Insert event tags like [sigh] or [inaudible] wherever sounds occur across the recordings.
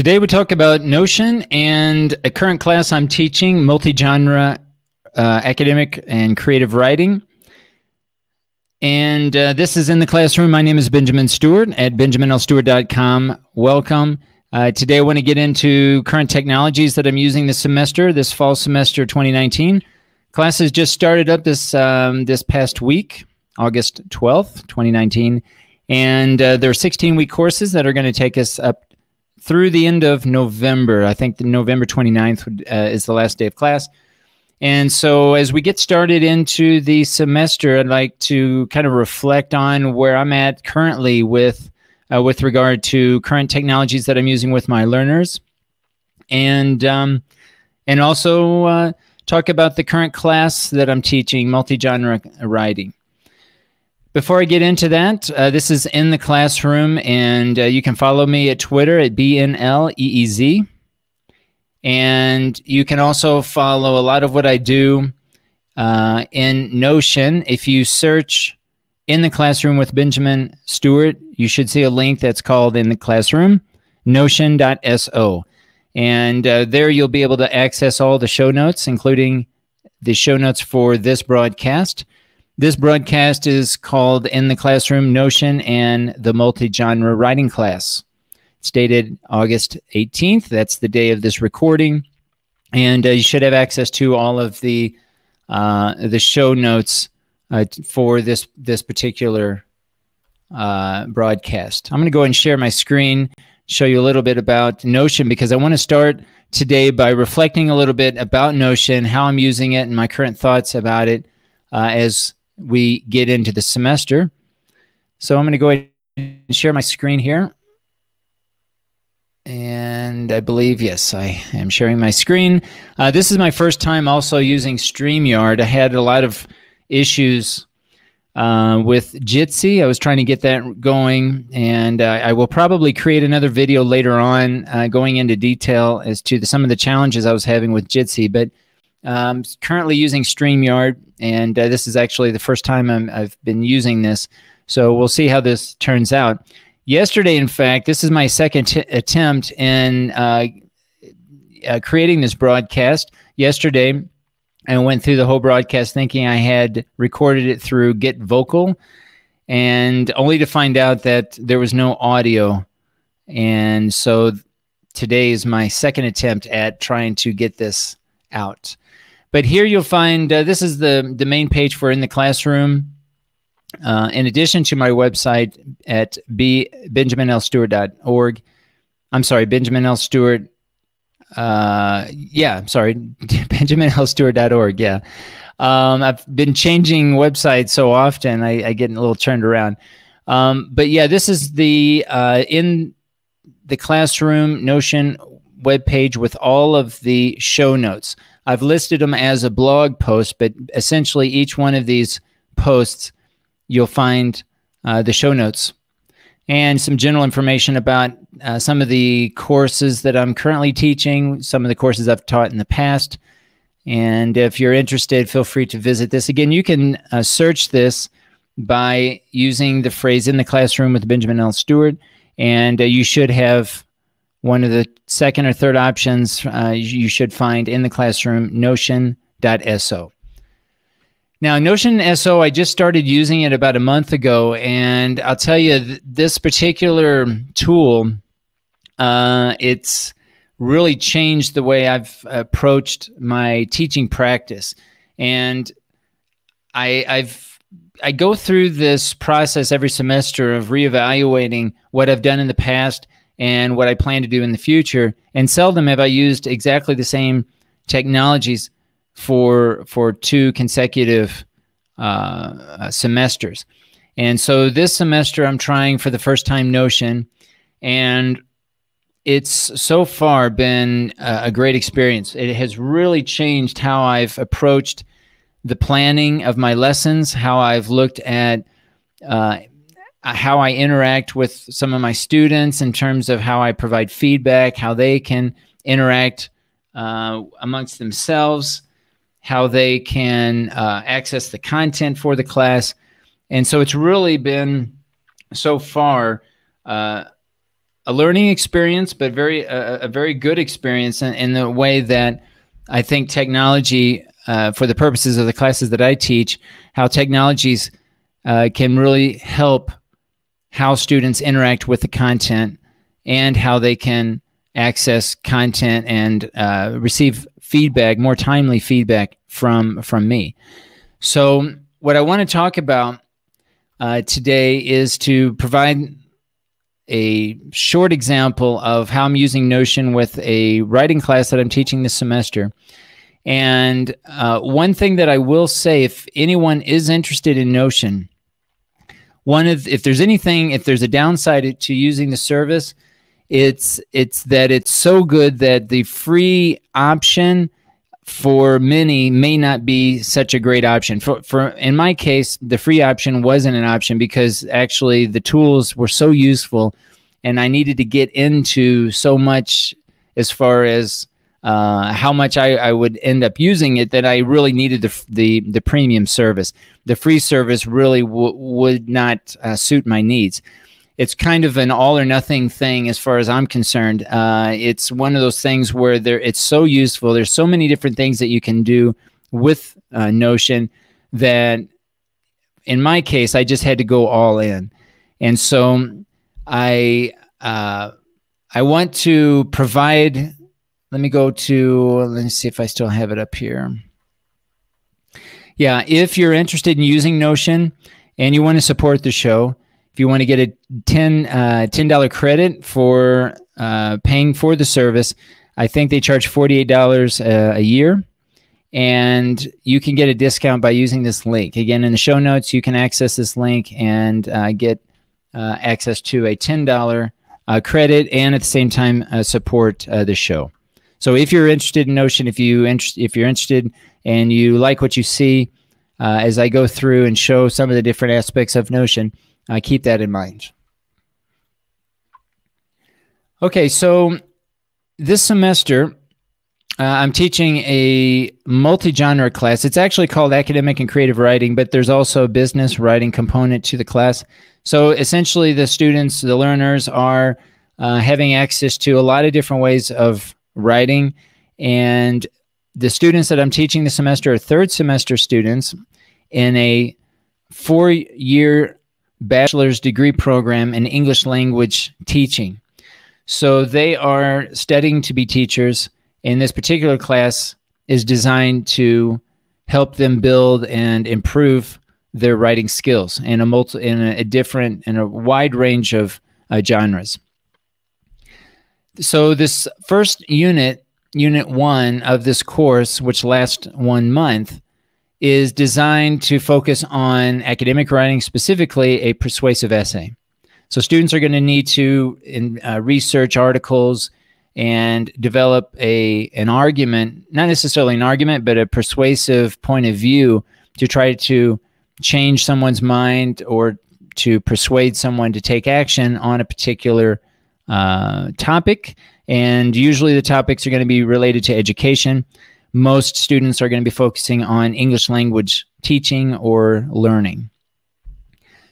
Today we talk about Notion and a current class I'm teaching, multi-genre uh, academic and creative writing. And uh, this is in the classroom. My name is Benjamin Stewart at benjaminlstewart.com. Welcome. Uh, today I want to get into current technologies that I'm using this semester, this fall semester 2019. Classes just started up this um, this past week, August 12th, 2019. And uh, there are 16 week courses that are going to take us up through the end of November. I think the November 29th uh, is the last day of class. And so, as we get started into the semester, I'd like to kind of reflect on where I'm at currently with uh, with regard to current technologies that I'm using with my learners, and um, and also uh, talk about the current class that I'm teaching, multi-genre writing. Before I get into that, uh, this is in the classroom, and uh, you can follow me at Twitter at BNLEEZ. And you can also follow a lot of what I do uh, in Notion. If you search in the classroom with Benjamin Stewart, you should see a link that's called in the classroom, notion.so. And uh, there you'll be able to access all the show notes, including the show notes for this broadcast. This broadcast is called In the Classroom Notion and the Multi Genre Writing Class. It's dated August 18th. That's the day of this recording. And uh, you should have access to all of the uh, the show notes uh, for this this particular uh, broadcast. I'm going to go and share my screen, show you a little bit about Notion because I want to start today by reflecting a little bit about Notion, how I'm using it, and my current thoughts about it uh, as we get into the semester. So I'm going to go ahead and share my screen here. And I believe, yes, I am sharing my screen. Uh, this is my first time also using StreamYard. I had a lot of issues uh, with Jitsi. I was trying to get that going, and uh, I will probably create another video later on uh, going into detail as to the, some of the challenges I was having with Jitsi. But um, currently using StreamYard, and uh, this is actually the first time i have been using this. So we'll see how this turns out. Yesterday, in fact, this is my second t- attempt in uh, uh, creating this broadcast. Yesterday, I went through the whole broadcast thinking I had recorded it through Get Vocal, and only to find out that there was no audio. And so today is my second attempt at trying to get this out. But here you'll find uh, this is the, the main page for In the Classroom. Uh, in addition to my website at b benjaminlstewart.org, I'm sorry, Benjamin L. Stewart. Uh, yeah, I'm sorry, [laughs] benjaminlstewart.org. Yeah. Um, I've been changing websites so often, I, I, get a little turned around. Um, but yeah, this is the uh, in the classroom Notion web page with all of the show notes. I've listed them as a blog post, but essentially each one of these posts, you'll find uh, the show notes and some general information about uh, some of the courses that I'm currently teaching, some of the courses I've taught in the past. And if you're interested, feel free to visit this. Again, you can uh, search this by using the phrase in the classroom with Benjamin L. Stewart, and uh, you should have one of the second or third options uh, you should find in the classroom, Notion.so. Now, Notion SO, I just started using it about a month ago, and I'll tell you, th- this particular tool, uh, it's really changed the way I've approached my teaching practice. And I, I've I go through this process every semester of reevaluating what I've done in the past and what I plan to do in the future. And seldom have I used exactly the same technologies for for two consecutive uh, semesters. And so this semester, I'm trying for the first time Notion, and it's so far been a great experience. It has really changed how I've approached the planning of my lessons, how I've looked at uh, how I interact with some of my students in terms of how I provide feedback, how they can interact uh, amongst themselves, how they can uh, access the content for the class. And so it's really been so far uh, a learning experience, but very a, a very good experience in, in, the way that I think technology, uh, for the purposes of the classes that I teach, how technologies uh, can really help how students interact with the content and how they can access content and uh, receive feedback, more timely feedback from from me. So, what I want to talk about uh, today is to provide a short example of how I'm using Notion with a writing class that I'm teaching this semester. And uh, one thing that I will say, if anyone is interested in Notion, one of if there's anything, if there's a downside to using the service, it's it's that it's so good that the free option for many may not be such a great option. For, for in my case, the free option wasn't an option because actually the tools were so useful, and I needed to get into so much as far as uh, how much I, I would end up using it that I really needed the the, the premium service. The free service really w- would not uh, suit my needs it's kind of an all or nothing thing as far as I'm concerned. Uh, it's one of those things where there it's so useful. There's so many different things that you can do with uh, Notion that, in my case, I just had to go all in, and so I uh, I want to provide. Let me go to. Let me see if I still have it up here. Yeah, if you're interested in using Notion and you want to support the show, if you want to get a 10 uh, $10 credit for uh, paying for the service, I think they charge $48 a, a year. And you can get a discount by using this link. Again, in the show notes, you can access this link and uh, get uh, access to a $10 uh, credit and at the same time uh, support the show. So if you're interested in Notion, if you inter- if you're interested and you like what you see as I go through and show some of the different aspects of Notion, uh, keep that in mind. Okay, so this semester, uh, I'm teaching a multi genre class. It's actually called Academic and Creative Writing, but there's also a business writing component to the class. So essentially, the students, the learners, are uh, having access to a lot of different ways of writing. And the students that I'm teaching this semester are third semester students in a four year bachelor's degree program in English language teaching. So they are studying to be teachers, and this particular class is designed to help them build and improve their writing skills in a multi in a, a different in a wide range of uh, genres. So this first unit, unit one of this course, which lasts one month, is designed to focus on academic writing, specifically a persuasive essay. So students are going to need to in, uh, research articles and develop a an argument, not necessarily an argument, but a persuasive point of view to try to change someone's mind or to persuade someone to take action on a particular uh, topic. And usually the topics are going to be related to education most students are going to be focusing on English language teaching or learning.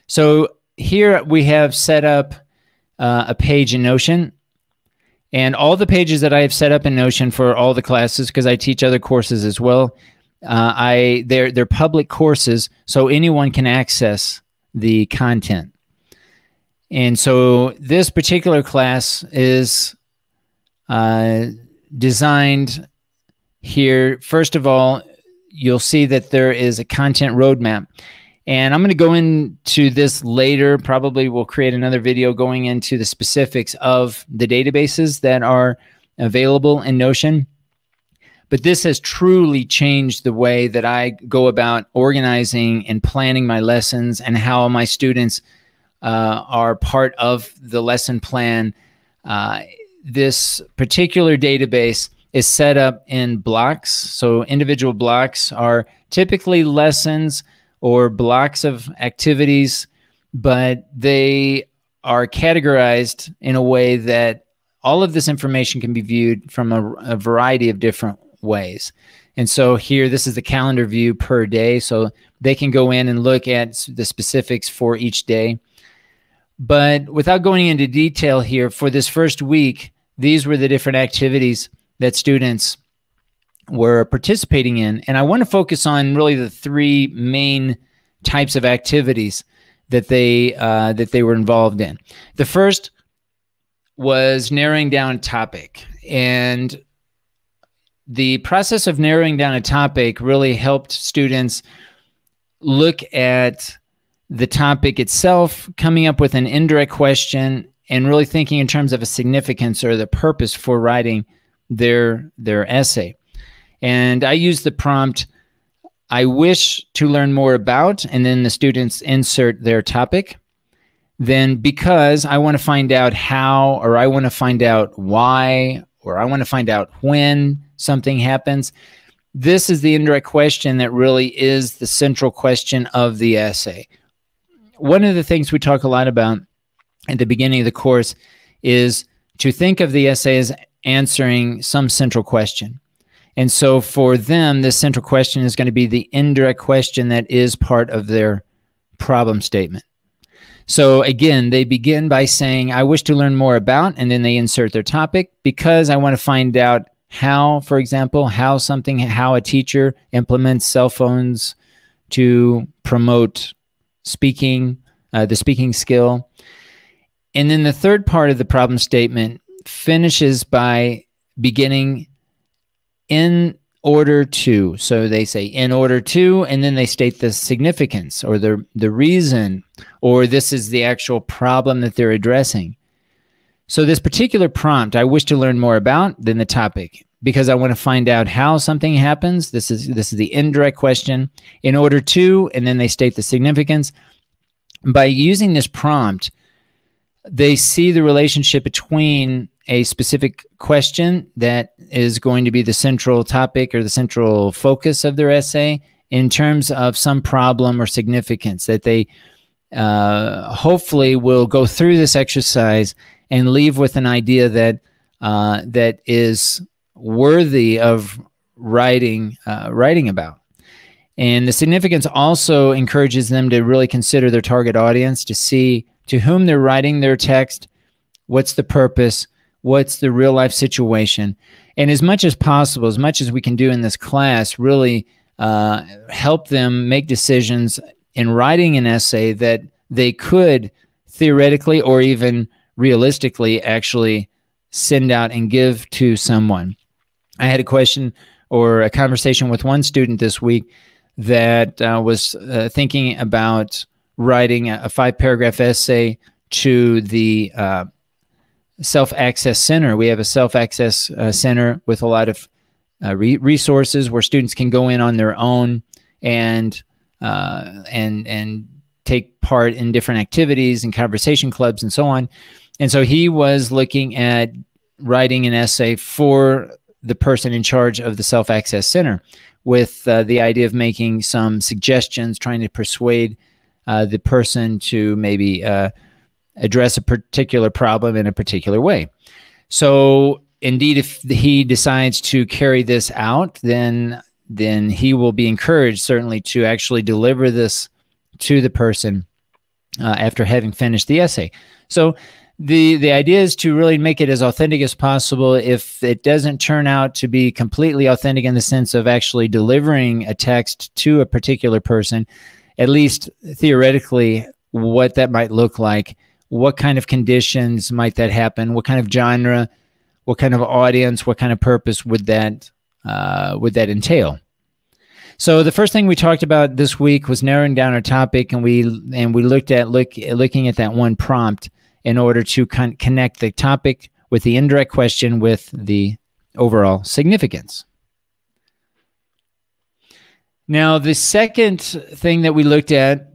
So here we have set up uh, a page in Notion. And all the pages that I have set up in Notion for all the classes, because I teach other courses as well, uh, I they're they're public courses, so anyone can access the content. And so this particular class is uh, designed here, first of all, you'll see that there is a content roadmap. And I'm going to go into this later. Probably we'll create another video going into the specifics of the databases that are available in Notion. But this has truly changed the way that I go about organizing and planning my lessons and how my students uh, are part of the lesson plan. Uh, this particular database is set up in blocks. So individual blocks are typically lessons or blocks of activities, but they are categorized in a way that all of this information can be viewed from a, a variety of different ways. And so here, this is the calendar view per day. So they can go in and look at the specifics for each day. But without going into detail here, for this first week, these were the different activities that students were participating in. And I want to focus on really the three main types of activities that they uh, that they were involved in. The first was narrowing down a topic, and the process of narrowing down a topic really helped students look at the topic itself, coming up with an indirect question, and really thinking in terms of a significance or the purpose for writing their their essay. And I use the prompt I wish to learn more about, and then the students insert their topic. Then, because I want to find out how, or I want to find out why, or I want to find out when something happens, this is the indirect question that really is the central question of the essay. One of the things we talk a lot about at the beginning of the course is to think of the essay as answering some central question. And so for them, this central question is going to be the indirect question that is part of their problem statement. So again, they begin by saying, I wish to learn more about, and then they insert their topic because I want to find out how, for example, how something, how a teacher implements cell phones to promote speaking, uh, the speaking skill. And then the third part of the problem statement finishes by beginning in order to. So they say in order to, and then they state the significance or the, the reason, or this is the actual problem that they're addressing. So this particular prompt, I wish to learn more about than the topic because I want to find out how something happens. This is this is the indirect question. In order to, and then they state the significance. By using this prompt, they see the relationship between a specific question that is going to be the central topic or the central focus of their essay in terms of some problem or significance that they uh, hopefully will go through this exercise and leave with an idea that uh, that is worthy of writing uh, writing about. And the significance also encourages them to really consider their target audience to see to whom they're writing their text, what's the purpose, what's the real life situation and as much as possible as much as we can do in this class really uh, help them make decisions in writing an essay that they could theoretically or even realistically actually send out and give to someone i had a question or a conversation with one student this week that uh, was uh, thinking about writing a, five paragraph essay to the uh, self access center. We have a self access uh, center with a lot of uh, re- resources where students can go in on their own and uh, and and take part in different activities and conversation clubs and so on. And so he was looking at writing an essay for the person in charge of the self access center with uh, the idea of making some suggestions, trying to persuade uh, the person to maybe uh, address a particular problem in a particular way. So, indeed, if he decides to carry this out, then then he will be encouraged certainly to actually deliver this to the person uh, after having finished the essay. So the the idea is to really make it as authentic as possible. If it doesn't turn out to be completely authentic in the sense of actually delivering a text to a particular person, at least theoretically, what that might look like what kind of conditions might that happen? What kind of genre? What kind of audience? What kind of purpose would that uh, would that entail? So the first thing we talked about this week was narrowing down our topic, and we and we looked at look looking at that one prompt in order to con- connect the topic with the indirect question with the overall significance. Now, the second thing that we looked at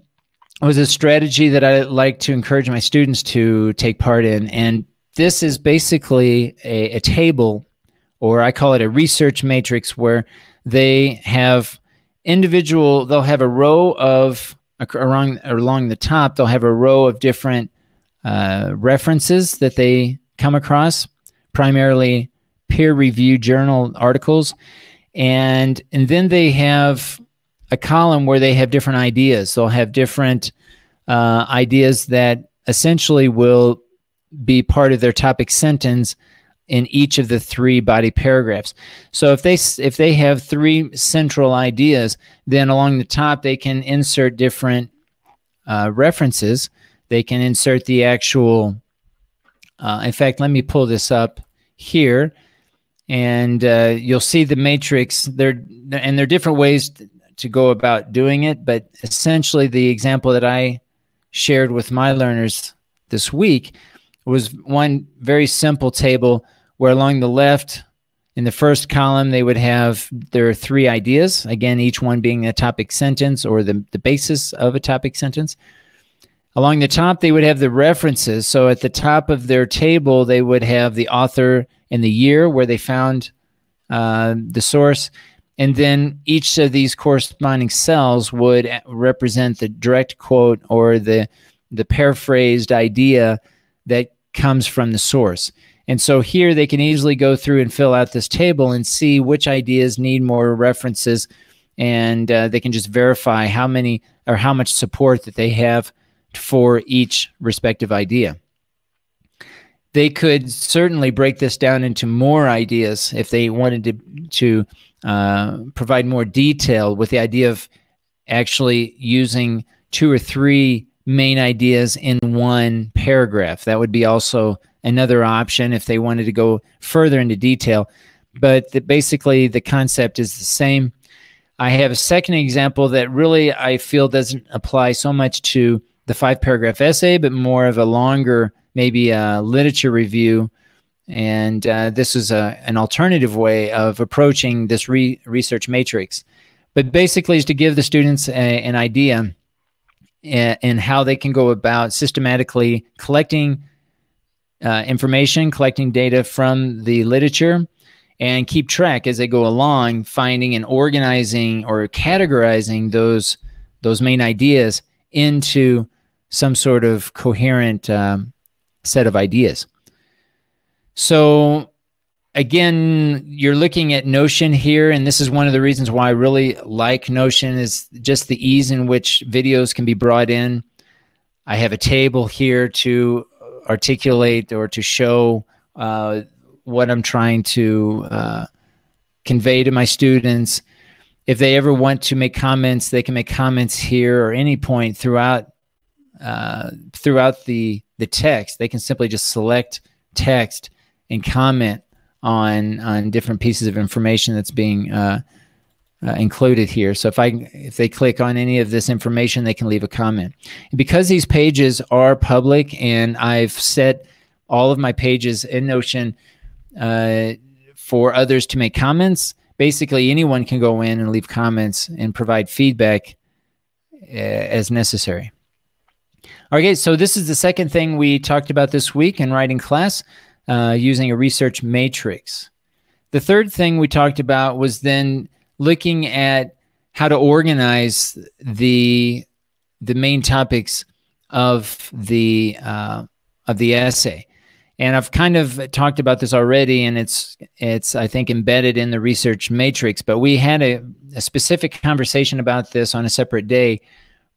was a strategy that I like to encourage my students to take part in. And this is basically a, a table, or I call it a research matrix, where they have individual, they'll have a row of, along, along the top, they'll have a row of different uh, references that they come across, primarily peer reviewed journal articles. And, and then they have a column where they have different ideas. They'll have different uh, ideas that essentially will be part of their topic sentence in each of the three body paragraphs. So if they if they have three central ideas, then along the top they can insert different uh, references. They can insert the actual. Uh, in fact, let me pull this up here, and uh, you'll see the matrix. There and there are different ways to, go about doing it, but essentially the example that I shared with my learners this week was one very simple table where along the left in the first column they would have their three ideas again each one being a topic sentence or the, the basis of a topic sentence along the top they would have the references so at the top of their table they would have the author and the year where they found uh, the source and then each of these corresponding cells would represent the direct quote or the the paraphrased idea that comes from the source. And so here they can easily go through and fill out this table and see which ideas need more references. And uh, they can just verify how many or how much support that they have for each respective idea. They could certainly break this down into more ideas if they wanted to, to uh, provide more detail with the idea of actually using two or three main ideas in one paragraph. That would be also another option if they wanted to go further into detail. But the, basically, the concept is the same. I have a second example that really I feel doesn't apply so much to the five paragraph essay, but more of a longer, maybe a literature review. And uh, this is a, an alternative way of approaching this re- research matrix. But basically, is to give the students a, an idea and, how they can go about systematically collecting uh, information, collecting data from the literature, and keep track as they go along, finding and organizing or categorizing those those main ideas into some sort of coherent um, set of ideas. So again, you're looking at Notion here, and this is one of the reasons why I really like Notion is just the ease in which videos can be brought in. I have a table here to articulate or to show uh, what I'm trying to uh, convey to my students. If they ever want to make comments, they can make comments here or any point throughout uh, throughout the the text. They can simply just select text and comment on on different pieces of information that's being uh, uh, included here. So if I if they click on any of this information, they can leave a comment. And because these pages are public, and I've set all of my pages in Notion uh, for others to make comments. Basically, anyone can go in and leave comments and provide feedback uh, as necessary. Okay, so this is the second thing we talked about this week in writing class uh, using a research matrix. The third thing we talked about was then looking at how to organize the the main topics of the uh, of the essay. And I've kind of talked about this already, and it's it's I think embedded in the research matrix. But we had a, a specific conversation about this on a separate day,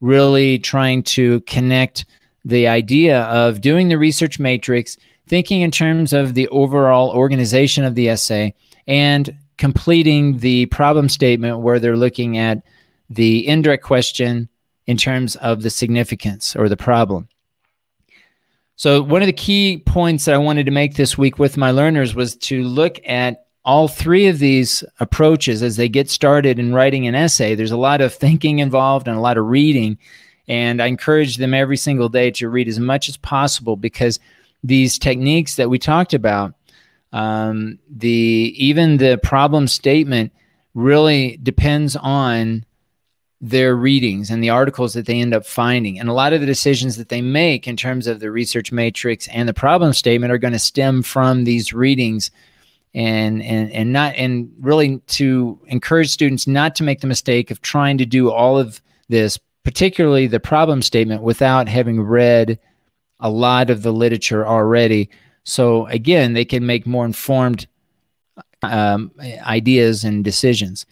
really trying to connect the idea of doing the research matrix thinking in terms of the overall organization of the essay and completing the problem statement where they're looking at the indirect question in terms of the significance or the problem. So, one of the key points that I wanted to make this week with my learners was to look at all three of these approaches as they get started in writing an essay. There's a lot of thinking involved and a lot of reading. And I encourage them every single day to read as much as possible because these techniques that we talked about, um, the even the problem statement really depends on their readings and the articles that they end up finding. And a lot of the decisions that they make in terms of the research matrix and the problem statement are going to stem from these readings and and and not and really to encourage students not to make the mistake of trying to do all of this particularly the problem statement without having read a lot of the literature already. So again, they can make more informed um, ideas and decisions.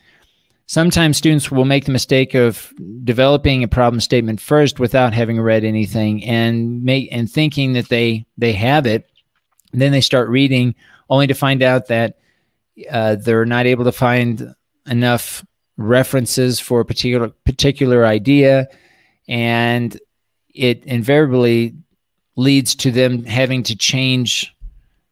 sometimes students will make the mistake of developing a problem statement first without having read anything and make and thinking that they they have it. And then they start reading, only to find out that uh, they're not able to find enough references for a particular particular idea, and it invariably leads to them having to change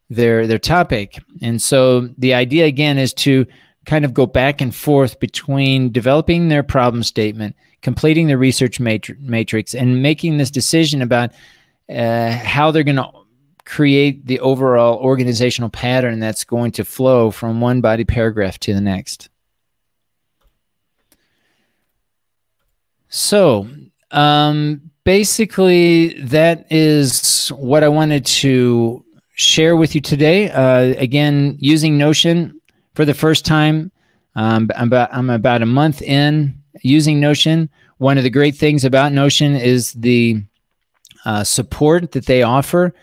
their their topic. And so the idea again is to kind of go back and forth between developing their problem statement, completing the research matri- matrix, and making this decision about uh, how they're going to create the overall organizational pattern that's going to flow from one body paragraph to the next. So, um, basically, that is what I wanted to share with you today. Uh, again, using Notion for the first time. Um, I'm, about, I'm about a month in using Notion. One of the great things about Notion is the uh, support that they offer.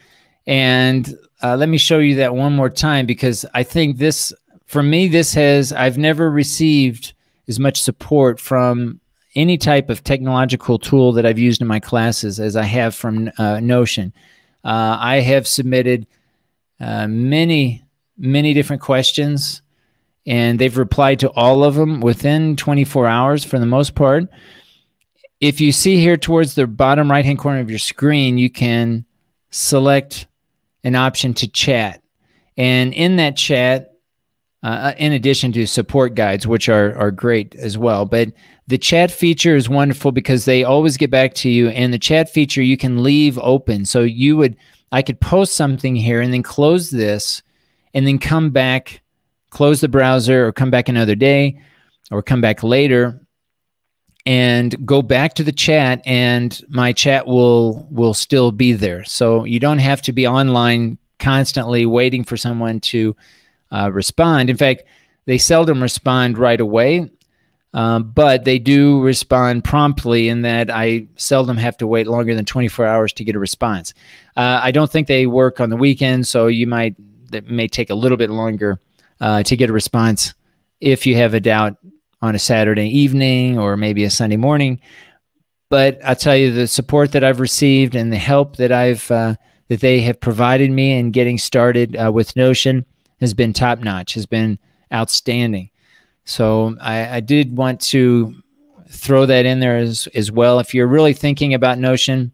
And uh, let me show you that one more time because I think this, for me, this has, I've never received as much support from any type of technological tool that I've used in my classes as I have from uh, Notion. Uh, I have submitted uh, many, many different questions and they've replied to all of them within 24 hours for the most part. If you see here towards the bottom right hand corner of your screen, you can select an option to chat. And in that chat, uh, in addition to support guides, which are, are great as well, but the chat feature is wonderful because they always get back to you. And the chat feature you can leave open. So you would, I could post something here and then close this and then come back close the browser or come back another day or come back later and go back to the chat and my chat will will still be there. So you don't have to be online constantly waiting for someone to uh, respond. In fact they seldom respond right away um, but they do respond promptly in that i seldom have to wait longer than 24 hours to get a response. Uh, i don't think they work on the weekend so you might that may take a little bit longer uh, to get a response if you have a doubt on a Saturday evening or maybe a Sunday morning. But I'll tell you the support that I've received and the help that I've uh, that they have provided me in getting started uh, with Notion has been top notch, has been outstanding. So I, I, did want to throw that in there as, as well. If you're really thinking about Notion,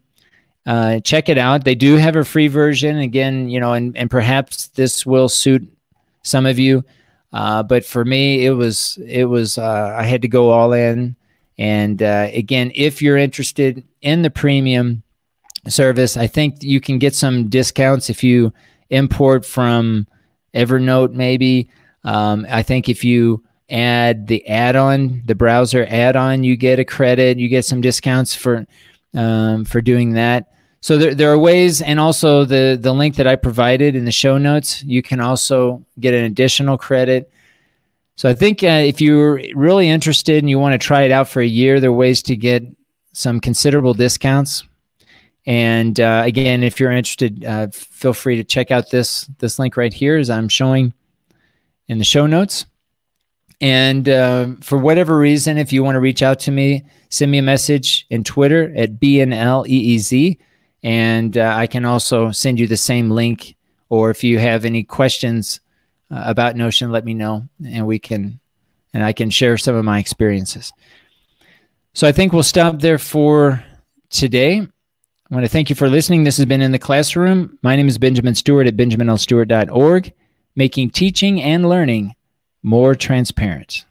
uh, check it out. They do have a free version. Again, you know, and, and perhaps this will suit some of you. Uh, but for me, it was it was uh, I had to go all in. And uh, again, if you're interested in the premium service, I think you can get some discounts if you import from Evernote. Maybe um, I think if you add the add-on, the browser add-on, you get a credit. You get some discounts for um, for doing that. So there, there are ways, and also the the link that I provided in the show notes, you can also get an additional credit. So I think uh, if you're really interested and you want to try it out for a year, there are ways to get some considerable discounts. And uh, again, if you're interested, uh, feel free to check out this this link right here, as I'm showing in the show notes. And uh, for whatever reason, if you want to reach out to me, send me a message in Twitter at BNLEEZ and uh, I can also send you the same link. Or if you have any questions uh, about Notion, let me know, and we can, and I can share some of my experiences. So I think we'll stop there for today. I want to thank you for listening. This has been in the classroom. My name is Benjamin Stewart at benjaminlstewart.org, making teaching and learning more transparent.